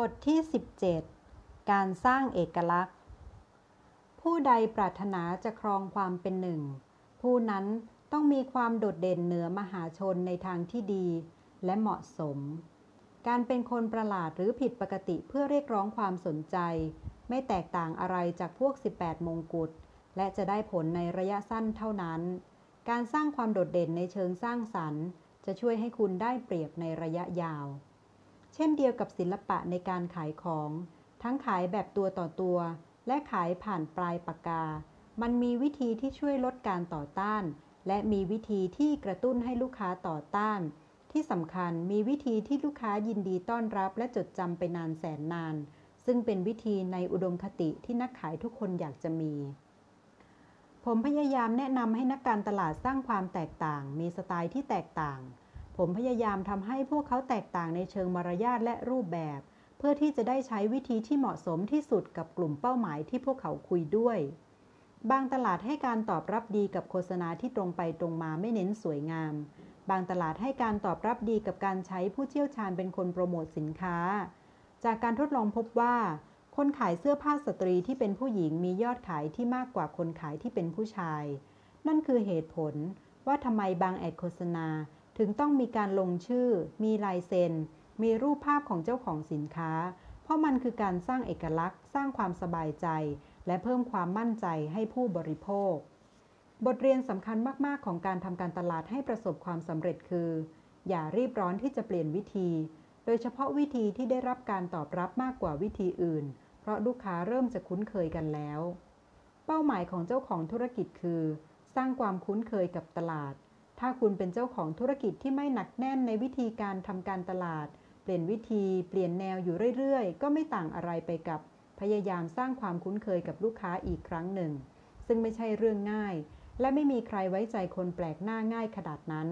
บทที่ 17 การสร้างเอกลักษณ์ ผู้ใดปรารถนาจะครองความเป็นหนึ่ง ผู้นั้นต้องมีความโดดเด่นเหนือมหาชนในทางที่ดีและเหมาะสม การเป็นคนประหลาดหรือผิดปกติเพื่อเรียกร้องความสนใจ ไม่แตกต่างอะไรจากพวก 18 มงกุฎและจะได้ผลในระยะสั้นเท่านั้น การสร้างความโดดเด่นในเชิงสร้างสรรค์ จะช่วยให้คุณได้เปรียบในระยะยาว เช่นเดียวกับศิลปะในการขายของ ทั้งขายแบบตัวต่อตัว และขายผ่านปลายปากกา มันมีวิธีที่ช่วยลดการต่อต้าน และมีวิธีที่กระตุ้นให้ลูกค้าต่อต้าน ที่สำคัญมีวิธีที่ลูกค้ายินดีต้อนรับและจดจำไปนานแสนนาน ซึ่งเป็นวิธีในอุดมคติที่นักขายทุกคนอยากจะมีผมพยายามแนะนำให้นักการตลาดสร้างความแตกต่าง มีสไตล์ที่แตกต่าง ผมพยายามทำให้พวกเขาแตกต่างในเชิงมารยาทและรูปแบบ เพื่อที่จะได้ใช้วิธีที่เหมาะสมที่สุดกับกลุ่มเป้าหมายที่พวกเขาคุยด้วย บางตลาดให้การตอบรับดีกับโฆษณาที่ตรงไปตรงมาไม่เน้นสวยงาม บางตลาดให้การตอบรับดีกับการใช้ผู้เชี่ยวชาญเป็นคนโปรโมทสินค้า จากการทดลองพบว่า คนขายเสื้อผ้าสตรีที่เป็นผู้หญิงมียอดขายที่มากกว่าคนขายที่เป็นผู้ชาย นั่นคือเหตุผลว่าทำไมบางแอดโฆษณา ถึงต้องมีการลงชื่อ มีลายเซ็น มีรูปภาพของเจ้าของสินค้า เพราะมันคือการสร้างเอกลักษณ์ สร้างความสบายใจ และเพิ่มความมั่นใจให้ผู้บริโภค บทเรียนสำคัญมาก ๆ ของการทำการตลาดให้ประสบความสำเร็จคือ อย่ารีบร้อนที่จะเปลี่ยนวิธี โดยเฉพาะวิธีที่ได้รับการตอบรับมากกว่าวิธีอื่น เพราะลูกค้าเริ่มจะคุ้นเคยกันแล้ว เป้าหมายของเจ้าของธุรกิจคือ สร้างความคุ้นเคยกับตลาด ถ้าคุณเป็นเจ้าของธุรกิจที่ไม่หนักแน่นในวิธีการทำการตลาด เปลี่ยนวิธี เปลี่ยนแนวอยู่เรื่อยๆ ก็ไม่ต่างอะไรไปกับ พยายามสร้างความคุ้นเคยกับลูกค้าอีกครั้งหนึ่ง ซึ่งไม่ใช่เรื่องง่าย และไม่มีใครไว้ใจคนแปลกหน้าง่ายขนาดนั้น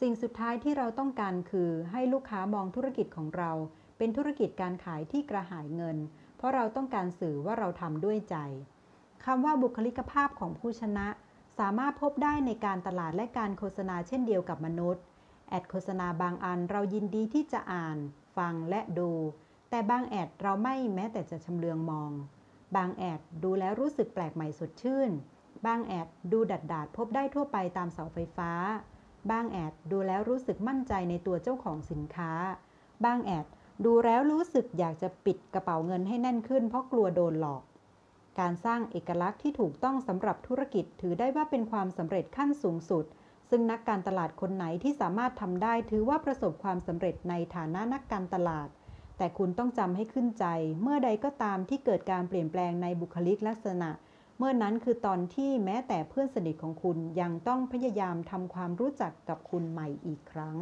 สิ่งสุดท้ายที่เราต้องการคือให้ลูกค้ามองธุรกิจของเรา เป็นธุรกิจการขายที่กระหายเงิน เพราะเราต้องการสื่อว่าเราทำด้วยใจคำว่าบุคลิกภาพของผู้ชนะ สามารถพบได้ในการตลาดและการโฆษณาเช่นเดียวกับมนุษย์ แอดโฆษณาบางอันเรายินดีที่จะอ่าน ฟังและดู แต่บางแอดเราไม่แม้แต่จะชำเลืองมอง บางแอดดูแล้วรู้สึกแปลกใหม่สดชื่น บางแอดดูดัดดาดพบได้ทั่วไปตามเสาไฟฟ้า บางแอดดูแล้วรู้สึกมั่นใจในตัวเจ้าของสินค้า บางแอดดูแล้วรู้สึกอยากจะปิดกระเป๋าเงินให้แน่นขึ้นเพราะกลัวโดนหลอก การสร้างเอกลักษณ์ที่ถูกต้องสำหรับธุรกิจถือได้ว่าเป็นความสำเร็จขั้นสูงสุด ซึ่งนักการตลาดคนไหนที่สามารถทำได้ถือว่าประสบความสำเร็จในฐานะนักการตลาด แต่คุณต้องจำให้ขึ้นใจ เมื่อใดก็ตามที่เกิดการเปลี่ยนแปลงในบุคลิกลักษณะ เมื่อนั้นคือตอนที่แม้แต่เพื่อนสนิทของคุณยังต้องพยายามทำความรู้จักกับคุณใหม่อีกครั้ง